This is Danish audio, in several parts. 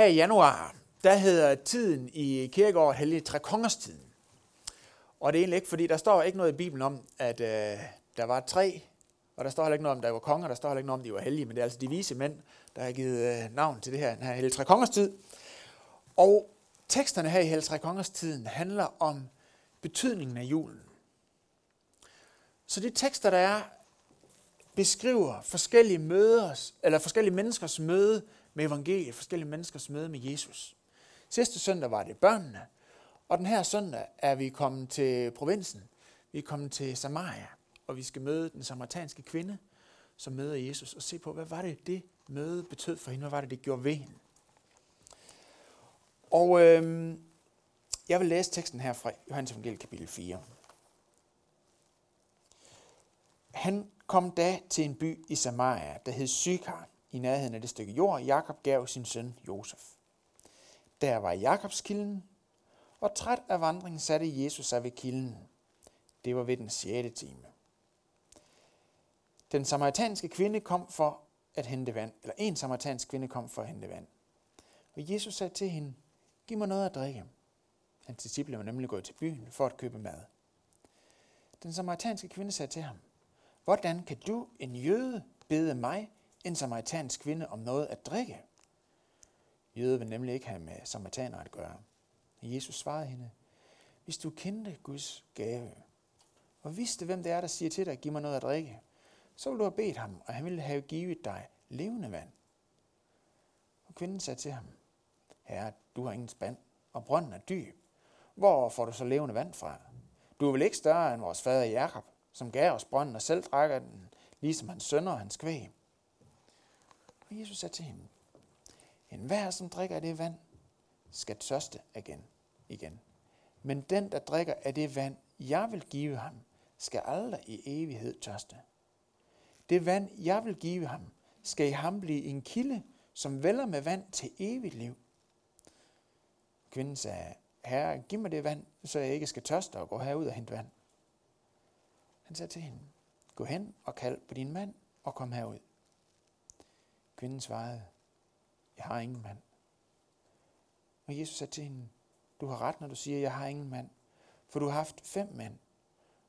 Her i januar, der hedder tiden i kirkeåret Hellige Tre Kongers tiden. Og det er egentlig ikke, fordi der står ikke noget i Bibelen om, at øh, der var tre, og der står heller ikke noget om, at der var konger, der står heller ikke noget om, at de var hellige, men det er altså de vise mænd, der har givet øh, navn til det her, den her Hellige Tre Kongers tid. Og teksterne her i Hellige Tre Kongers tiden handler om betydningen af julen. Så de tekster, der er, beskriver forskellige møders, eller forskellige menneskers møde med evangeliet, forskellige menneskers møde med Jesus. Sidste søndag var det børnene, og den her søndag er vi kommet til provinsen. Vi er kommet til Samaria, og vi skal møde den samaritanske kvinde, som møder Jesus, og se på, hvad var det, det møde betød for hende? Hvad var det, det gjorde ved hende? Og øh, jeg vil læse teksten her fra Johannes Evangeliet kapitel 4. Han kom da til en by i Samaria, der hed Sykar, i nærheden af det stykke jord, Jakob gav sin søn Josef. Der var Jakobs kilden, og træt af vandringen satte Jesus sig ved kilden. Det var ved den sjette time. Den samaritanske kvinde kom for at hente vand, eller en samaritansk kvinde kom for at hente vand. Og Jesus sagde til hende, giv mig noget at drikke. Hans disciple var nemlig gået til byen for at købe mad. Den samaritanske kvinde sagde til ham, hvordan kan du, en jøde, bede mig, en samaritansk kvinde, om noget at drikke? Jøde vil nemlig ikke have med samaritaner at gøre. Jesus svarede hende, hvis du kendte Guds gave, og vidste, hvem det er, der siger til dig, giv mig noget at drikke, så ville du have bedt ham, og han ville have givet dig levende vand. Og kvinden sagde til ham, Herre, du har ingen spand, og brønden er dyb. Hvor får du så levende vand fra? Du er vel ikke større end vores fader Jakob, som gav os brønden og selv trækker den, ligesom hans sønner og hans kvæg. Og Jesus sagde til hende, en hver, som drikker af det vand, skal tørste igen. igen. Men den, der drikker af det vand, jeg vil give ham, skal aldrig i evighed tørste. Det vand, jeg vil give ham, skal i ham blive en kilde, som vælger med vand til evigt liv. Kvinden sagde, Herre, giv mig det vand, så jeg ikke skal tørste og gå herud og hente vand. Han sagde til hende, gå hen og kald på din mand og kom herud. Kvinden svarede, jeg har ingen mand. Og Jesus sagde til hende, du har ret, når du siger, jeg har ingen mand. For du har haft fem mænd,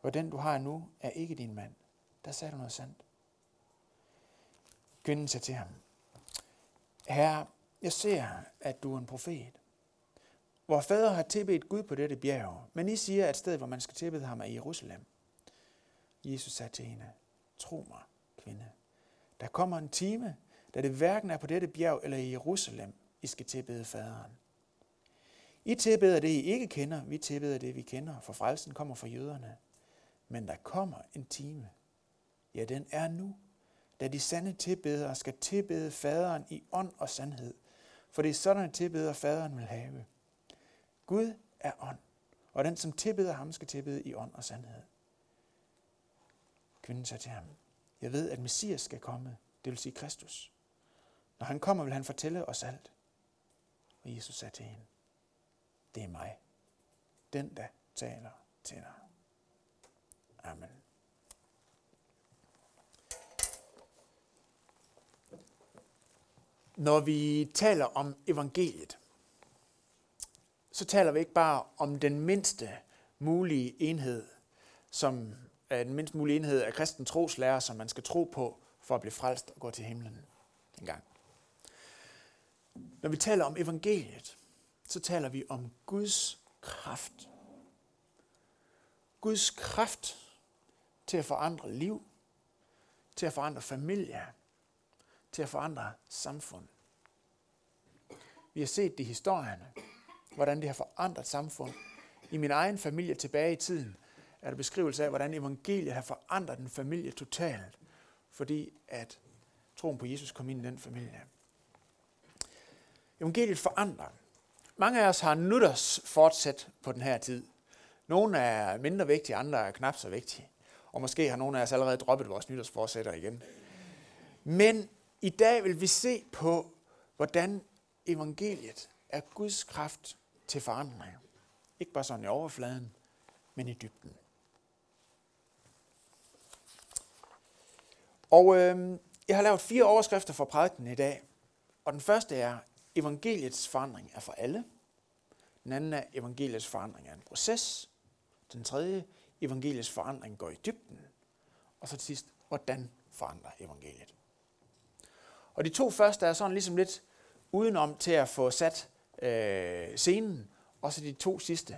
og den du har nu er ikke din mand. Der sagde du noget sandt. Kvinden sagde til ham, Herre, jeg ser, at du er en profet. Vor fader har tilbedt Gud på dette bjerg, men I siger, at stedet, hvor man skal tilbede ham, er i Jerusalem. Jesus sagde til hende, tro mig, kvinde, der kommer en time, da det hverken er på dette bjerg eller i Jerusalem, I skal tilbede faderen. I tilbeder det, I ikke kender, vi tilbeder det, vi kender, for frelsen kommer fra jøderne. Men der kommer en time, ja den er nu, da de sande tilbedere skal tilbede faderen i ånd og sandhed, for det er sådan tilbeder faderen vil have. Gud er ånd, og den som tilbeder ham skal tilbede i ånd og sandhed. Kvinden sagde til ham, jeg ved, at Messias skal komme, det vil sige Kristus. Når han kommer, vil han fortælle os alt. Og Jesus sagde til hende, det er mig, den der taler til dig. Amen. Når vi taler om evangeliet, så taler vi ikke bare om den mindste mulige enhed, som er den mindst mulige enhed af kristen troslærer, som man skal tro på for at blive frelst og gå til himlen en gang. Når vi taler om evangeliet, så taler vi om Guds kraft. Guds kraft til at forandre liv, til at forandre familie, til at forandre samfund. Vi har set det i historierne, hvordan det har forandret samfund. I min egen familie tilbage i tiden er der beskrivelse af, hvordan evangeliet har forandret en familie totalt, fordi at troen på Jesus kom ind i den familie. Evangeliet forandrer. Mange af os har nytters fortsat på den her tid. Nogle er mindre vigtige, andre er knap så vigtige. Og måske har nogle af os allerede droppet vores nytårsforsætter igen. Men i dag vil vi se på, hvordan evangeliet er Guds kraft til forandring. Ikke bare sådan i overfladen, men i dybden. Og øh, jeg har lavet fire overskrifter for prædiken i dag. Og den første er, evangeliets forandring er for alle. Den anden er, evangeliets forandring er en proces. Den tredje, evangeliets forandring går i dybden. Og så til sidst, hvordan forandrer evangeliet. Og de to første er sådan ligesom lidt udenom til at få sat øh, scenen, og så de to sidste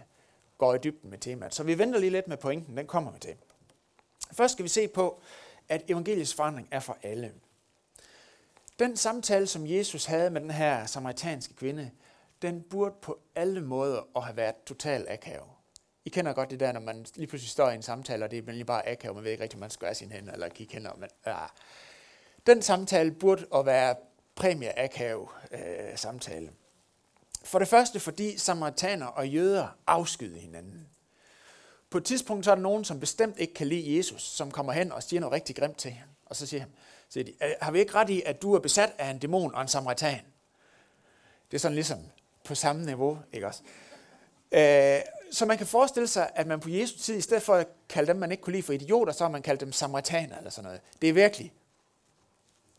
går i dybden med temaet. Så vi venter lige lidt med pointen, den kommer vi til. Først skal vi se på, at evangeliets forandring er for alle. Den samtale, som Jesus havde med den her samaritanske kvinde, den burde på alle måder at have været total akavet. I kender godt det der, når man lige pludselig står i en samtale, og det er lige bare akavet, man ved ikke rigtig, om man skal gøre sine hænder eller kigge hen. Men, ja. Den samtale burde at være præmie akav øh, samtale. For det første, fordi samaritaner og jøder afskyede hinanden. På et tidspunkt så er der nogen, som bestemt ikke kan lide Jesus, som kommer hen og siger noget rigtig grimt til ham. Og så siger han, siger de, øh, har vi ikke ret i, at du er besat af en dæmon og en samaritan? Det er sådan ligesom på samme niveau, ikke også? Øh, så man kan forestille sig, at man på Jesu tid, i stedet for at kalde dem, man ikke kunne lide for idioter, så har man kaldt dem samaritaner eller sådan noget. Det er virkelig,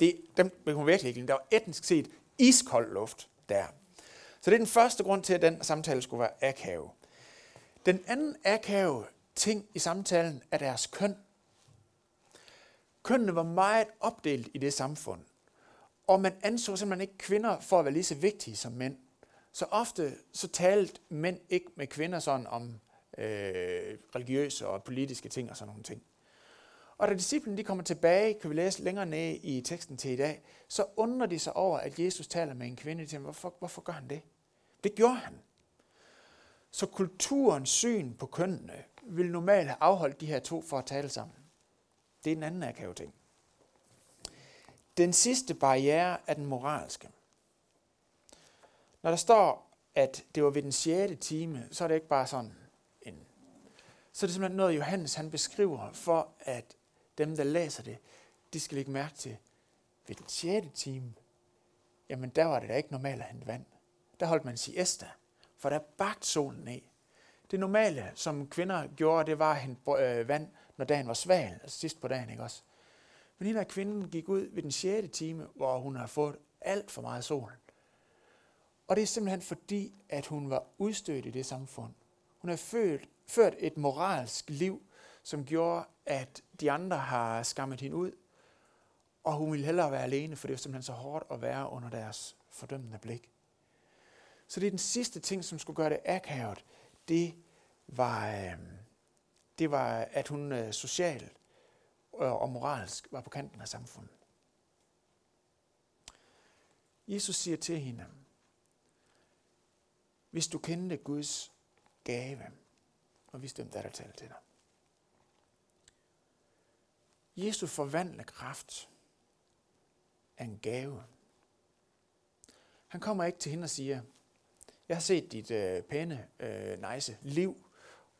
det, dem man kunne virkelig ikke Der var etnisk set iskold luft der. Så det er den første grund til, at den samtale skulle være akave. Den anden akave ting i samtalen er deres køn. Kønnene var meget opdelt i det samfund, og man anså simpelthen ikke kvinder for at være lige så vigtige som mænd. Så ofte så talte mænd ikke med kvinder sådan om øh, religiøse og politiske ting og sådan nogle ting. Og da disciplen de kommer tilbage, kan vi læse længere ned i teksten til i dag, så undrer de sig over, at Jesus taler med en kvinde. De hvorfor, hvorfor gør han det? Det gjorde han. Så kulturens syn på kønnene vil normalt have afholdt de her to for at tale sammen. Det er den anden akav ting. Den sidste barriere er den moralske. Når der står, at det var ved den 6. time, så er det ikke bare sådan en... Så er det simpelthen noget, Johannes han beskriver for, at dem, der læser det, de skal lægge mærke til, ved den 6. time, jamen der var det da ikke normalt at hente vand. Der holdt man siesta, for der bagt solen af. Det normale, som kvinder gjorde, det var at hente øh, vand, når dagen var sval, altså sidst på dagen, ikke også? Men hende kvinden gik ud ved den 6. time, hvor hun har fået alt for meget sol. Og det er simpelthen fordi, at hun var udstødt i det samfund. Hun har ført, ført et moralsk liv, som gjorde, at de andre har skammet hende ud, og hun ville hellere være alene, for det var simpelthen så hårdt at være under deres fordømmende blik. Så det er den sidste ting, som skulle gøre det akavet. Det var, øh, det var at hun øh, socialt og moralsk var på kanten af samfundet. Jesus siger til hende, hvis du kendte Guds gave, og vidste, hvem der, der taler til dig. Jesu forvandlende kraft er en gave. Han kommer ikke til hende og siger, jeg har set dit øh, pæne, øh, nice liv,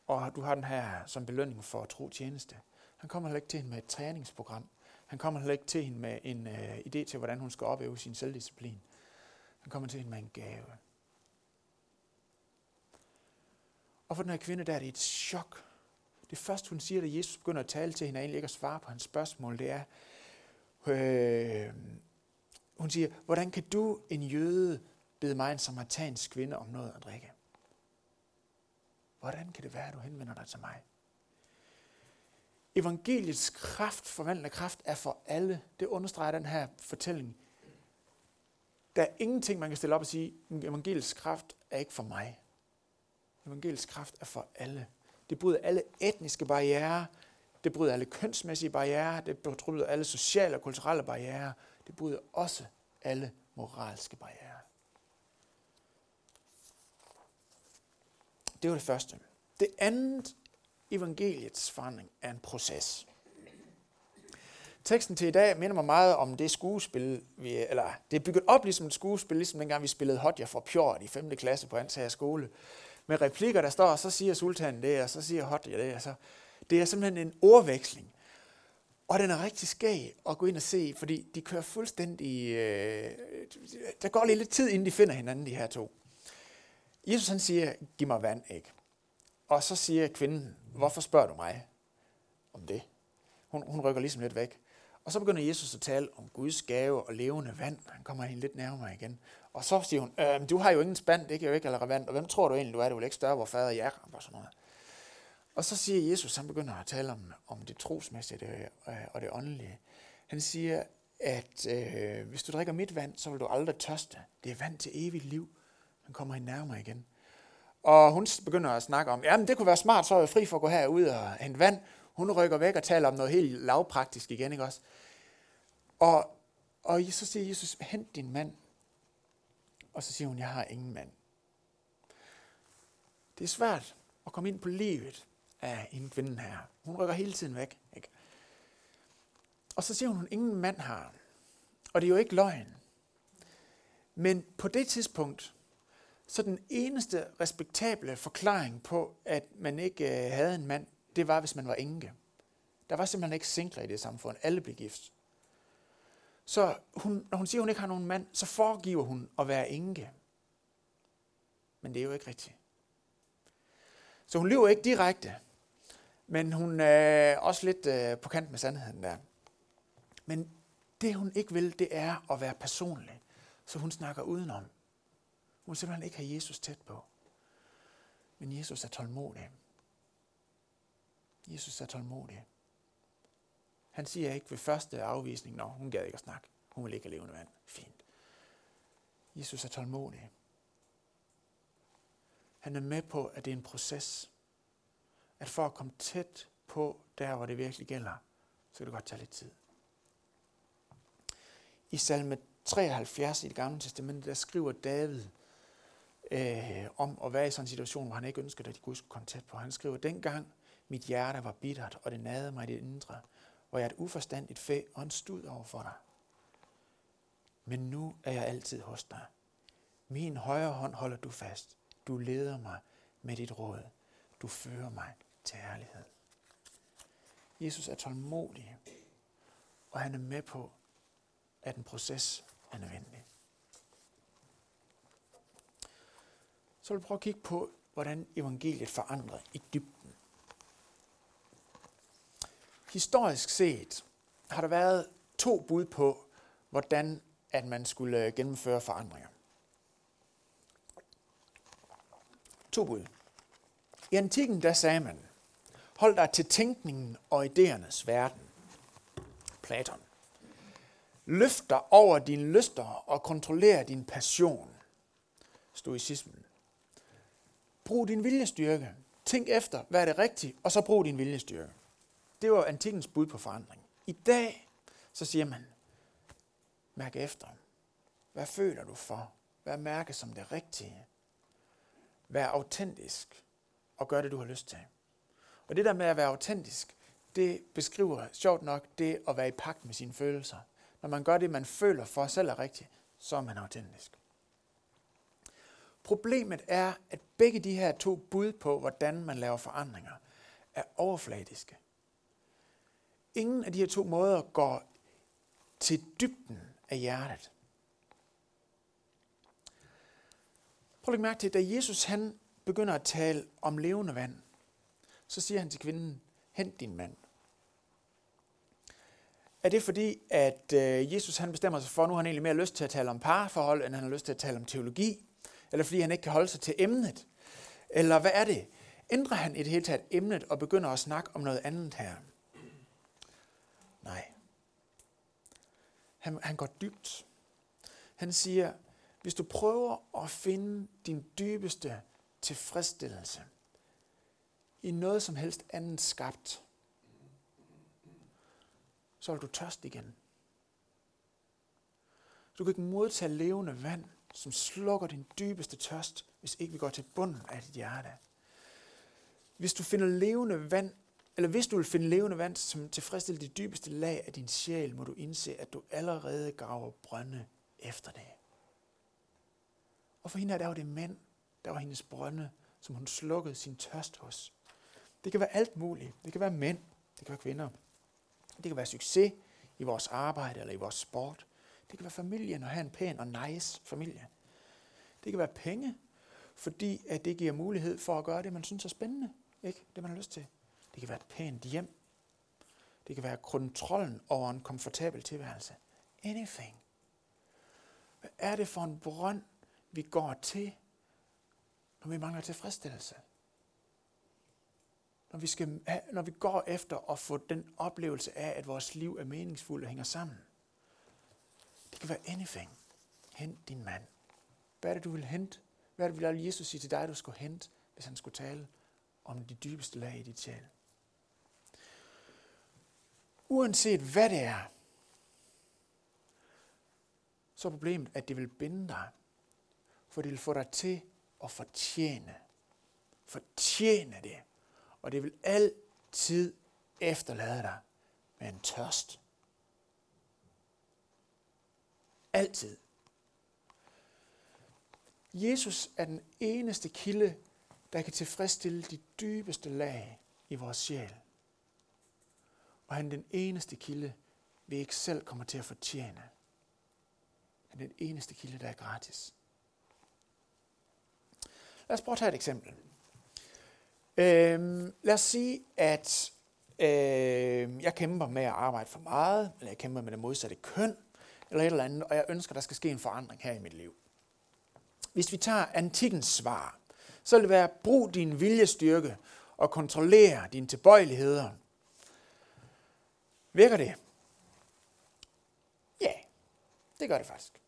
og du har den her som belønning for at tro tjeneste. Han kommer heller ikke til hende med et træningsprogram. Han kommer heller ikke til hende med en øh, idé til, hvordan hun skal opøve sin selvdisciplin. Han kommer til hende med en gave. Og for den her kvinde, der er det et chok. Det første, hun siger, da Jesus begynder at tale til hende, er egentlig ikke at svare på hans spørgsmål. Det er, øh, hun siger, hvordan kan du, en jøde, bede mig, en samaritansk kvinde, om noget at drikke? Hvordan kan det være, at du henvender dig til mig? Evangeliets kraft, forvandlende kraft, er for alle. Det understreger den her fortælling. Der er ingenting, man kan stille op og sige, evangeliets kraft er ikke for mig. Evangelisk kraft er for alle. Det bryder alle etniske barriere, det bryder alle kønsmæssige barriere, det bryder alle sociale og kulturelle barriere, det bryder også alle moralske barriere. Det var det første. Det andet, evangeliets forandring, er en proces. Teksten til i dag minder mig meget om det skuespil, vi, eller det er bygget op ligesom et skuespil, ligesom dengang vi spillede Hodja for Pjort i 5. klasse på Ansager skole, med replikker, der står, og så siger sultanen det, og så siger Hodja det, og så. Det er simpelthen en ordveksling. Og den er rigtig skæg at gå ind og se, fordi de kører fuldstændig... Øh, der går lige lidt tid, inden de finder hinanden, de her to. Jesus han siger, giv mig vand, ikke? Og så siger kvinden, hvorfor spørger du mig om det? Hun, hun rykker ligesom lidt væk. Og så begynder Jesus at tale om Guds gave og levende vand. Han kommer hende lidt nærmere igen. Og så siger hun, øh, du har jo ingen spand, det kan jo ikke relevant, og hvem tror du egentlig, du er? Du vil ikke større, hvor fader Jakob og sådan noget. Og så siger Jesus, han begynder at tale om, om det trosmæssige øh, og det åndelige. Han siger, at øh, hvis du drikker mit vand, så vil du aldrig tørste. Det er vand til evigt liv. Han kommer hende nærmere igen. Og hun begynder at snakke om, jamen det kunne være smart, så er jeg fri for at gå herud og hente vand. Hun rykker væk og taler om noget helt lavpraktisk igen, ikke også? Og, og så siger Jesus, hent din mand. Og så siger hun, jeg har ingen mand. Det er svært at komme ind på livet af en kvinde her. Hun rykker hele tiden væk. Ikke? Og så siger hun, hun ingen mand har. Og det er jo ikke løgn. Men på det tidspunkt, så den eneste respektable forklaring på, at man ikke øh, havde en mand, det var, hvis man var enke. Der var simpelthen ikke singler i det samfund. Alle blev gift. Så hun, når hun siger, at hun ikke har nogen mand, så foregiver hun at være enke. Men det er jo ikke rigtigt. Så hun lyver ikke direkte, men hun er også lidt øh, på kant med sandheden der. Men det hun ikke vil, det er at være personlig. Så hun snakker udenom. Hun vil simpelthen ikke have Jesus tæt på. Men Jesus er tålmodig. Jesus er tålmodig. Han siger ikke ved første afvisning, når hun gad ikke at snakke. Hun vil ikke have levende vand. Fint. Jesus er tålmodig. Han er med på, at det er en proces. At for at komme tæt på der, hvor det virkelig gælder, så kan det godt tage lidt tid. I salme 73 i det gamle testamente, der skriver David øh, om at være i sådan en situation, hvor han ikke ønskede, at de Gud skulle komme tæt på. Han skriver, dengang mit hjerte var bittert, og det nagede mig i det indre, hvor jeg er et uforstandigt fæ og en stud over for dig. Men nu er jeg altid hos dig. Min højre hånd holder du fast. Du leder mig med dit råd. Du fører mig til ærlighed. Jesus er tålmodig, og han er med på, at en proces er nødvendig. Så vil vi prøve at kigge på, hvordan evangeliet forandrer i dybden. Historisk set har der været to bud på, hvordan at man skulle gennemføre forandringer. To bud. I antikken der sagde man, hold dig til tænkningen og idéernes verden. Platon. Løft dig over dine lyster og kontroller din passion. Stoicismen. Brug din viljestyrke. Tænk efter, hvad er det rigtigt, og så brug din viljestyrke. Det var antikkens bud på forandring. I dag, så siger man, mærk efter. Hvad føler du for? Hvad mærker som det rigtige? Vær autentisk og gør det, du har lyst til. Og det der med at være autentisk, det beskriver sjovt nok det at være i pagt med sine følelser. Når man gør det, man føler for selv er rigtigt, så er man autentisk. Problemet er, at begge de her to bud på, hvordan man laver forandringer, er overfladiske. Ingen af de her to måder går til dybden af hjertet. Prøv at mærke til, da Jesus han begynder at tale om levende vand, så siger han til kvinden, hent din mand. Er det fordi, at øh, Jesus han bestemmer sig for, at nu har han egentlig mere lyst til at tale om parforhold, end han har lyst til at tale om teologi? Eller fordi han ikke kan holde sig til emnet? Eller hvad er det? Ændrer han i det hele taget emnet og begynder at snakke om noget andet her? Nej. Han, han går dybt. Han siger, hvis du prøver at finde din dybeste tilfredsstillelse i noget som helst andet skabt, så vil du tørst igen. Du kan ikke modtage levende vand, som slukker din dybeste tørst, hvis ikke vi går til bunden af dit hjerte. Hvis du finder levende vand, eller hvis du vil finde levende vand, som tilfredsstiller det dybeste lag af din sjæl, må du indse, at du allerede graver brønde efter det. Og for hende der var det mænd, der var hendes brønde, som hun slukkede sin tørst hos. Det kan være alt muligt. Det kan være mænd, det kan være kvinder. Det kan være succes i vores arbejde eller i vores sport. Det kan være familien at have en pæn og nice familie. Det kan være penge, fordi at det giver mulighed for at gøre det, man synes er spændende. Ikke? Det, man har lyst til. Det kan være et pænt hjem. Det kan være kontrollen over en komfortabel tilværelse. Anything. Hvad er det for en brønd, vi går til, når vi mangler tilfredsstillelse? Når vi, skal, når vi går efter at få den oplevelse af, at vores liv er meningsfuldt og hænger sammen. Det kan være anything. Hent din mand. Hvad er det, du vil hente? Hvad er det, vil Jesus sige til dig, du skulle hente, hvis han skulle tale om de dybeste lag i dit sjæl? Uanset hvad det er, så er problemet, at det vil binde dig. For det vil få dig til at fortjene. Fortjene det. Og det vil altid efterlade dig med en tørst. Altid. Jesus er den eneste kilde, der kan tilfredsstille de dybeste lag i vores sjæl. Og han er den eneste kilde, vi ikke selv kommer til at fortjene. Han er den eneste kilde, der er gratis. Lad os prøve at tage et eksempel. Øhm, lad os sige, at øh, jeg kæmper med at arbejde for meget, eller jeg kæmper med det modsatte køn, eller et eller andet, og jeg ønsker, der skal ske en forandring her i mit liv. Hvis vi tager antikkens svar, så vil det være, brug din viljestyrke og kontrollere dine tilbøjeligheder. Virker det? Ja, det gør det faktisk.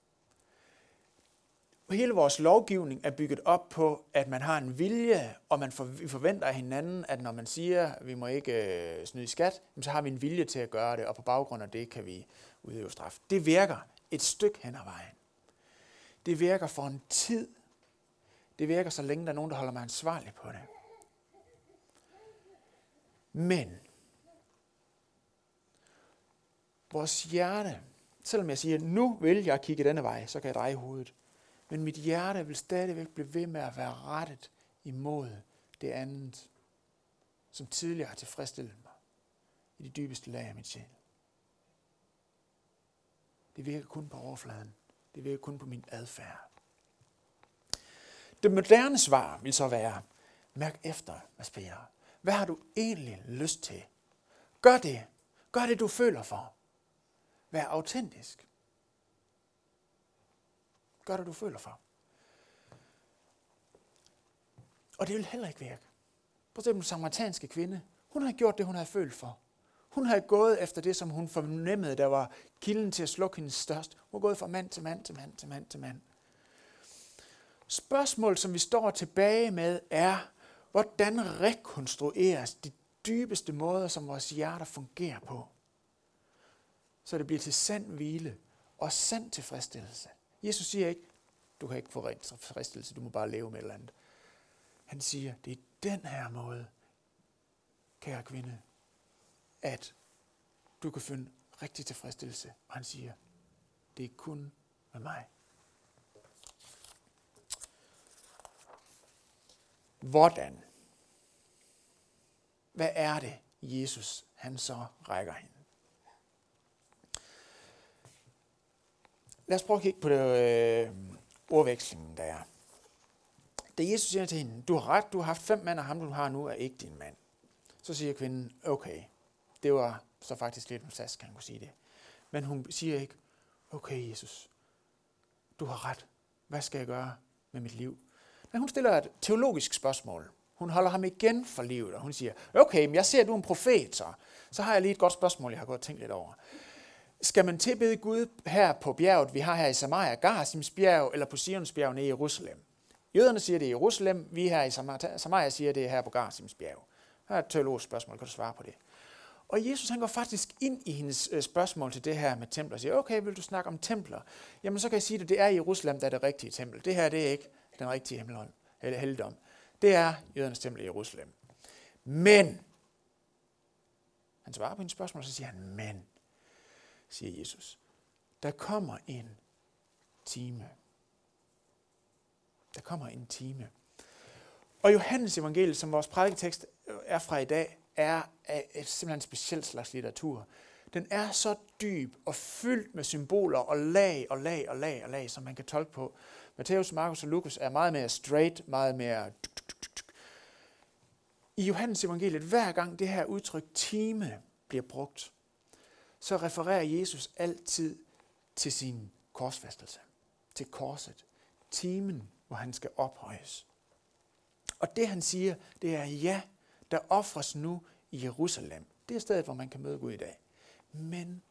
Hele vores lovgivning er bygget op på, at man har en vilje, og man forventer af hinanden, at når man siger, at vi må ikke øh, snyde i skat, så har vi en vilje til at gøre det, og på baggrund af det kan vi udøve straf. Det virker et stykke hen ad vejen. Det virker for en tid. Det virker så længe der er nogen, der holder mig ansvarlig på det. Men vores hjerte, selvom jeg siger, nu vil jeg kigge denne vej, så kan jeg dreje hovedet. Men mit hjerte vil stadigvæk blive ved med at være rettet imod det andet, som tidligere har tilfredsstillet mig i de dybeste lag af mit sjæl. Det virker kun på overfladen. Det virker kun på min adfærd. Det moderne svar vil så være, mærk efter, hvad spiller. Hvad har du egentlig lyst til? Gør det. Gør det, du føler for. Vær autentisk. Gør det, du føler for. Og det vil heller ikke virke. Prøv at den samaritanske kvinde. Hun har gjort det, hun havde følt for. Hun havde gået efter det, som hun fornemmede, der var kilden til at slukke hendes størst. Hun har gået fra mand til mand til mand til mand til mand. Spørgsmålet, som vi står tilbage med, er, hvordan rekonstrueres de dybeste måder, som vores hjerter fungerer på, så det bliver til sand hvile og sand tilfredsstillelse. Jesus siger ikke, du kan ikke få rent tilfredsstillelse, du må bare leve med et eller andet. Han siger, det er den her måde, kære kvinde, du kan finde rigtig tilfredsstillelse. Og han siger, det er kun med mig. Hvordan? Hvad er det, Jesus han så rækker hende? Lad os prøve at kigge på det øh, ordvekslingen, der er. Da Jesus siger til hende, du har ret, du har haft fem mænd, og ham du har nu er ikke din mand. Så siger kvinden, okay, det var så faktisk lidt en sass, kan kunne sige det. Men hun siger ikke, okay Jesus, du har ret. Hvad skal jeg gøre med mit liv? Men hun stiller et teologisk spørgsmål. Hun holder ham igen for livet, og hun siger, okay, men jeg ser, at du er en profet, så. Så har jeg lige et godt spørgsmål, jeg har gået og tænkt lidt over. Skal man tilbede Gud her på bjerget, vi har her i Samaria, Garasims bjerg, eller på Sions bjerg nede i Jerusalem? Jøderne siger det i Jerusalem, vi her i Samaria siger det her på Garasims bjerg. Her er et teologisk spørgsmål, kan du svare på det? Og Jesus han går faktisk ind i hendes øh, spørgsmål til det her med templer og siger, okay, vil du snakke om templer? Jamen så kan jeg sige at det er i Jerusalem, der er det rigtige tempel. Det her det er ikke den rigtige himmelhånd, eller helligdom. Det er jødernes tempel i Jerusalem. Men, han svarer på hendes spørgsmål, og så siger han, men, siger Jesus, der kommer en time. Der kommer en time. Og Johannes evangeliet, som vores prædiketekst øh, er fra i dag, er et simpelthen specielt slags litteratur. Den er så dyb og fyldt med symboler og lag og lag og lag og lag, som man kan tolke på. Matthæus, Markus og Lukas er meget mere straight, meget mere... I Johannes evangeliet, hver gang det her udtryk time bliver brugt, så refererer Jesus altid til sin korsfæstelse, til korset. Timen, hvor han skal ophøjes. Og det han siger, det er ja, der offres nu i Jerusalem. Det er stedet, hvor man kan møde Gud i dag. Men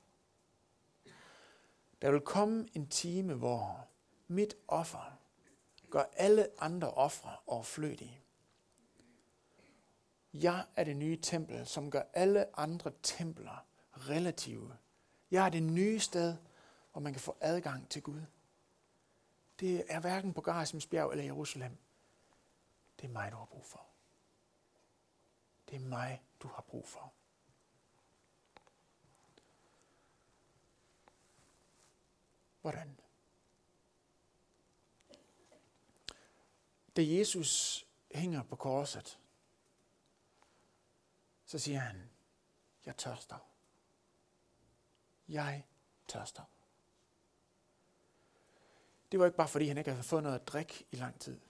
der vil komme en time, hvor mit offer gør alle andre ofre overflødige. Jeg er det nye tempel, som gør alle andre templer relative. Jeg er det nye sted, hvor man kan få adgang til Gud. Det er hverken på Garasims bjerg eller Jerusalem. Det er mig, du har brug for. Det er mig, du har brug for. Hvordan? Da Jesus hænger på korset, så siger han, jeg tørster. Jeg tørster. Det var ikke bare fordi, han ikke havde fået noget at drikke i lang tid.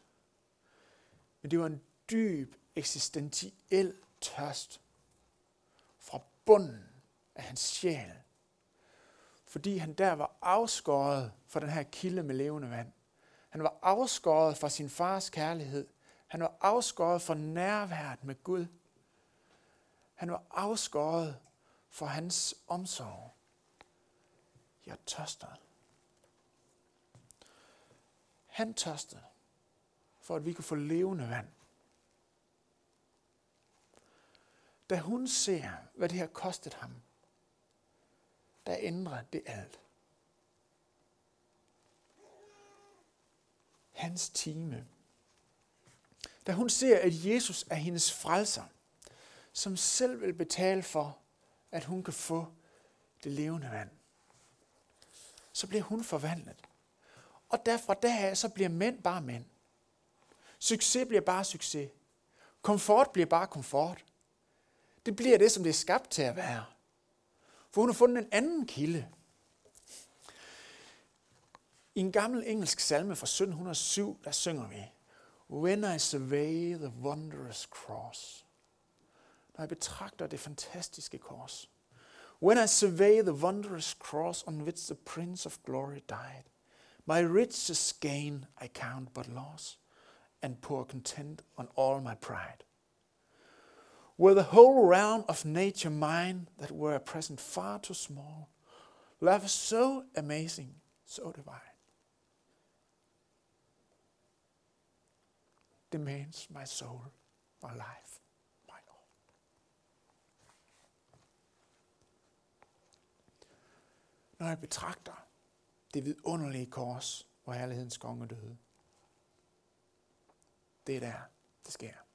Men det var en dyb, eksistentiel tørst fra bunden af hans sjæl. Fordi han der var afskåret fra den her kilde med levende vand. Han var afskåret fra sin fars kærlighed. Han var afskåret fra nærværet med Gud. Han var afskåret fra hans omsorg. Jeg tørster. Han tørstede, for at vi kunne få levende vand. Da hun ser, hvad det har kostet ham, der ændrer det alt. Hans time. Da hun ser, at Jesus er hendes frelser, som selv vil betale for, at hun kan få det levende vand, så bliver hun forvandlet. Og derfra deraf, så bliver mænd bare mænd. Succes bliver bare succes. Komfort bliver bare komfort. Det bliver det, som det er skabt til at være. For hun har fundet en anden kilde. I en gammel engelsk salme fra 1707, der synger vi, When I survey the wondrous cross. Når jeg betragter det fantastiske kors. When I survey the wondrous cross on which the Prince of Glory died. My richest gain I count but loss, and pour content on all my pride. Were the whole realm of nature mine that were at present far too small, love is so amazing, so divine. Demands my soul, my life, my all. Når jeg betragter det vidunderlige kors, hvor herlighedens konge døde. Det er der, det sker.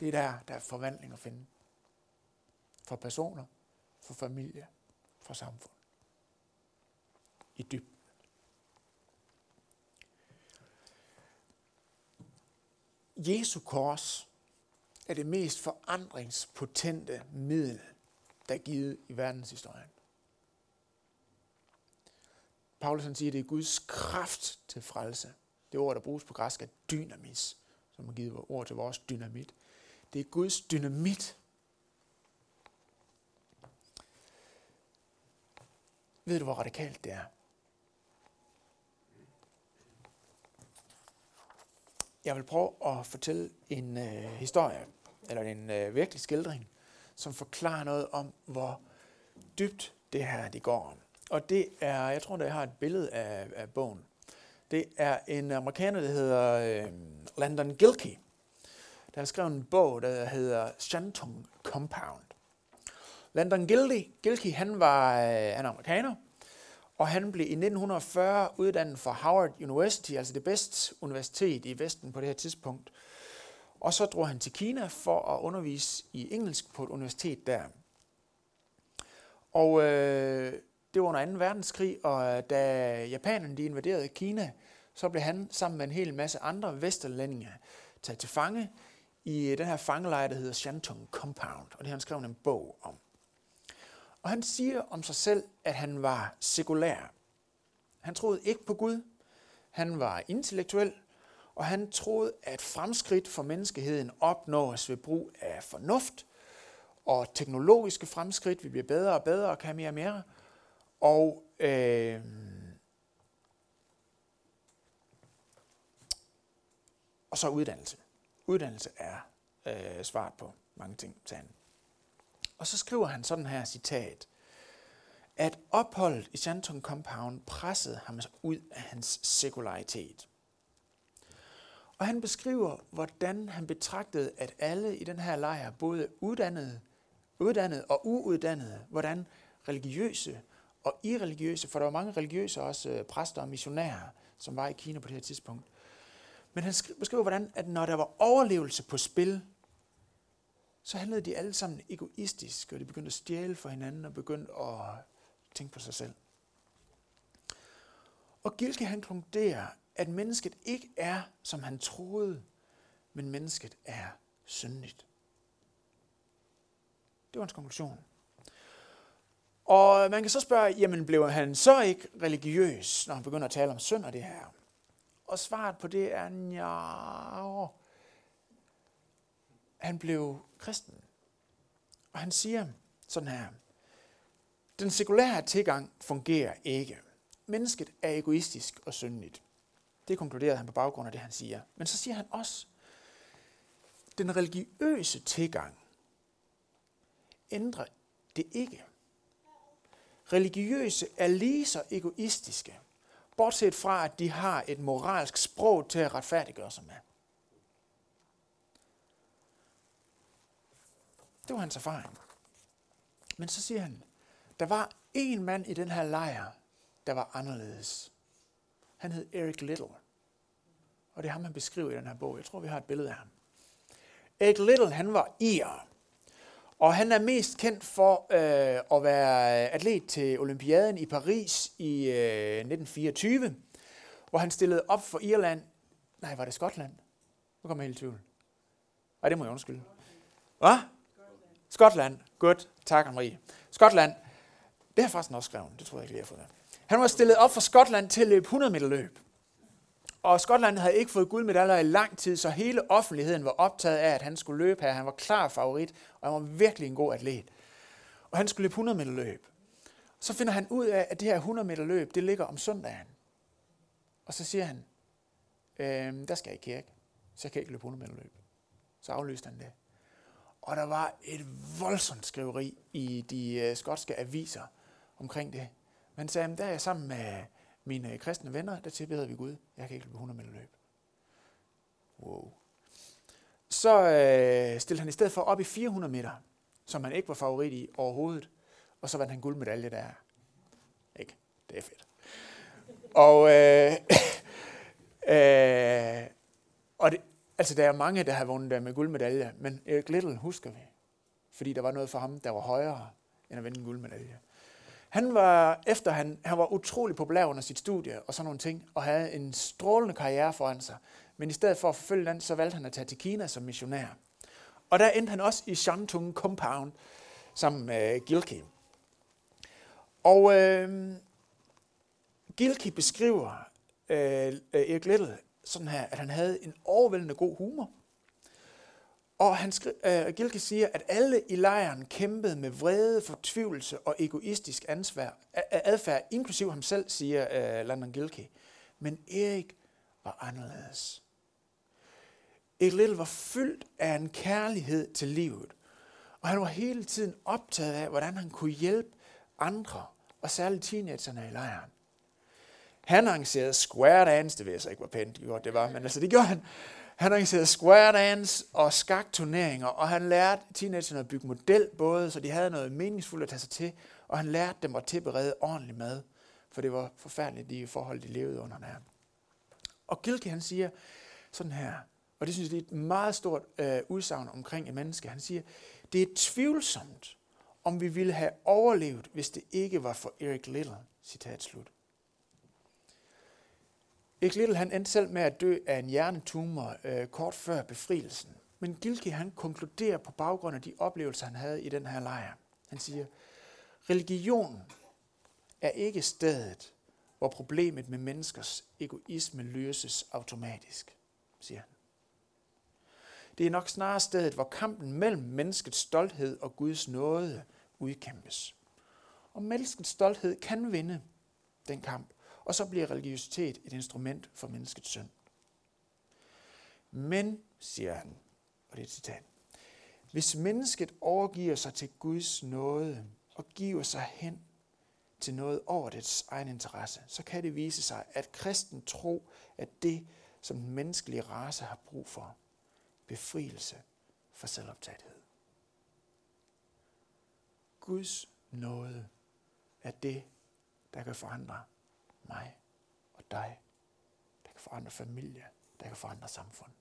Det er der, der er forvandling at finde. For personer, for familie, for samfund. I dyb. Jesu kors er det mest forandringspotente middel, der er givet i verdenshistorien. Paulus han siger, at det er Guds kraft til frelse. Det ord, der bruges på græsk, er dynamis, som har givet ord til vores dynamit. Det er Guds dynamit. Ved du, hvor radikalt det er? Jeg vil prøve at fortælle en øh, historie, eller en øh, virkelig skildring, som forklarer noget om, hvor dybt det her det går. Og det er, jeg tror, at jeg har et billede af, af bogen. Det er en amerikaner, der hedder øh, Landon Gilkey. Der har skrevet en bog, der hedder Shantung Compound. Landon Gilkey, Gilkey han var øh, han en amerikaner, og han blev i 1940 uddannet fra Howard University, altså det bedste universitet i Vesten på det her tidspunkt. Og så drog han til Kina for at undervise i engelsk på et universitet der. Og øh, det var under 2. verdenskrig, og øh, da japanerne de invaderede Kina, så blev han sammen med en hel masse andre vesterlændinge taget til fange i øh, den her fangelejr, der hedder Shantung Compound, og det har han skrevet en bog om. Og han siger om sig selv, at han var sekulær. Han troede ikke på Gud. Han var intellektuel, og han troede, at fremskridt for menneskeheden opnås ved brug af fornuft, og teknologiske fremskridt, vi bliver bedre og bedre og kan mere og mere, Og øh, og så uddannelse. Uddannelse er øh, svaret på mange ting, til han. Og så skriver han sådan her citat, at opholdet i Shantung Compound pressede ham ud af hans sekularitet. Og han beskriver, hvordan han betragtede, at alle i den her lejr, både uddannede, uddannede og uuddannede, hvordan religiøse og irreligiøse, for der var mange religiøse også øh, præster og missionærer, som var i Kina på det her tidspunkt. Men han beskriver, hvordan at når der var overlevelse på spil, så handlede de alle sammen egoistisk, og de begyndte at stjæle for hinanden og begyndte at tænke på sig selv. Og Gilke han konkluderer, at mennesket ikke er, som han troede, men mennesket er syndigt. Det var hans konklusion. Og man kan så spørge, jamen blev han så ikke religiøs, når han begynder at tale om synd og det her? Og svaret på det er, ja, han blev kristen. Og han siger sådan her, den sekulære tilgang fungerer ikke. Mennesket er egoistisk og syndigt. Det konkluderede han på baggrund af det, han siger. Men så siger han også, den religiøse tilgang ændrer det ikke. Religiøse er lige så egoistiske, bortset fra, at de har et moralsk sprog til at retfærdiggøre sig med. Det var hans erfaring. Men så siger han, der var en mand i den her lejr, der var anderledes. Han hed Eric Little. Og det er ham, han beskriver i den her bog. Jeg tror, vi har et billede af ham. Eric Little, han var ir. Og han er mest kendt for øh, at være øh, atlet til Olympiaden i Paris i øh, 1924, hvor han stillede op for Irland. Nej, var det Skotland? Nu kommer jeg helt i tvivl. Ej, det må jeg undskylde. Hvad? Skotland. Godt. Tak, Marie. Skotland. Det har jeg faktisk også skrevet. Det tror jeg ikke lige, jeg har fået. Han var stillet op for Skotland til at løbe 100 meter løb. Og Skotland havde ikke fået guldmedaljer i lang tid, så hele offentligheden var optaget af, at han skulle løbe her. Han var klar favorit, og han var virkelig en god atlet. Og han skulle løbe 100 meter løb. Så finder han ud af, at det her 100 meter løb, det ligger om søndagen. Og så siger han, øhm, der skal jeg i kirke, så jeg kan ikke løbe 100 meter løb. Så aflyste han det. Og der var et voldsomt skriveri i de øh, skotske aviser omkring det. Man sagde, der er jeg sammen med mine øh, kristne venner, der tilbeder vi Gud. Jeg kan ikke løbe 100 meter løb. Wow. Så øh, stillede han i stedet for op i 400 meter, som han ikke var favorit i overhovedet. Og så vandt han guldmedalje der. Ikke? Det er fedt. Og, øh, øh, og det, altså, der er mange, der har vundet der med guldmedalje, men Erik Little husker vi. Fordi der var noget for ham, der var højere end at vinde en guldmedalje. Han var, efter han, han var utrolig populær under sit studie og sådan nogle ting, og havde en strålende karriere foran sig. Men i stedet for at forfølge den, så valgte han at tage til Kina som missionær. Og der endte han også i Shantung Compound sammen med øh, Gilkey. Og øh, Gilkey beskriver øh, øh, Erik Little sådan her, at han havde en overvældende god humor. Og han skri- uh, Gilke siger, at alle i lejren kæmpede med vrede, fortvivlelse og egoistisk ansvar, adfærd, inklusiv ham selv, siger uh, Landon Gilke. Men Erik var anderledes. Erik Little var fyldt af en kærlighed til livet. Og han var hele tiden optaget af, hvordan han kunne hjælpe andre, og særligt teenagerne i lejren. Han arrangerede square dance, det ved jeg så ikke, hvor pænt gjort det var, men altså det gjorde han. Han arrangerede square dance og skakturneringer, og han lærte teenagerne at bygge modelbåde, så de havde noget meningsfuldt at tage sig til, og han lærte dem at tilberede ordentlig mad, for det var forfærdeligt de forhold, de levede under der. Og Gilke han siger sådan her, og det synes jeg er et meget stort øh, udsagn omkring et menneske. Han siger, det er tvivlsomt, om vi ville have overlevet, hvis det ikke var for Eric Little. Citat slut. Ikke Little han endte selv med at dø af en hjernetumor øh, kort før befrielsen. Men Gilke han konkluderer på baggrund af de oplevelser, han havde i den her lejr. Han siger, religion er ikke stedet, hvor problemet med menneskers egoisme løses automatisk, siger han. Det er nok snarere stedet, hvor kampen mellem menneskets stolthed og Guds nåde udkæmpes. Og menneskets stolthed kan vinde den kamp, og så bliver religiøsitet et instrument for menneskets synd. Men, siger han, og det er et citat, hvis mennesket overgiver sig til Guds nåde og giver sig hen til noget over dets egen interesse, så kan det vise sig, at kristen tro er det, som den menneskelige race har brug for. Befrielse fra selvoptagethed. Guds nåde er det, der kan forandre mig og dig. Der kan forandre familie. Der kan forandre samfund.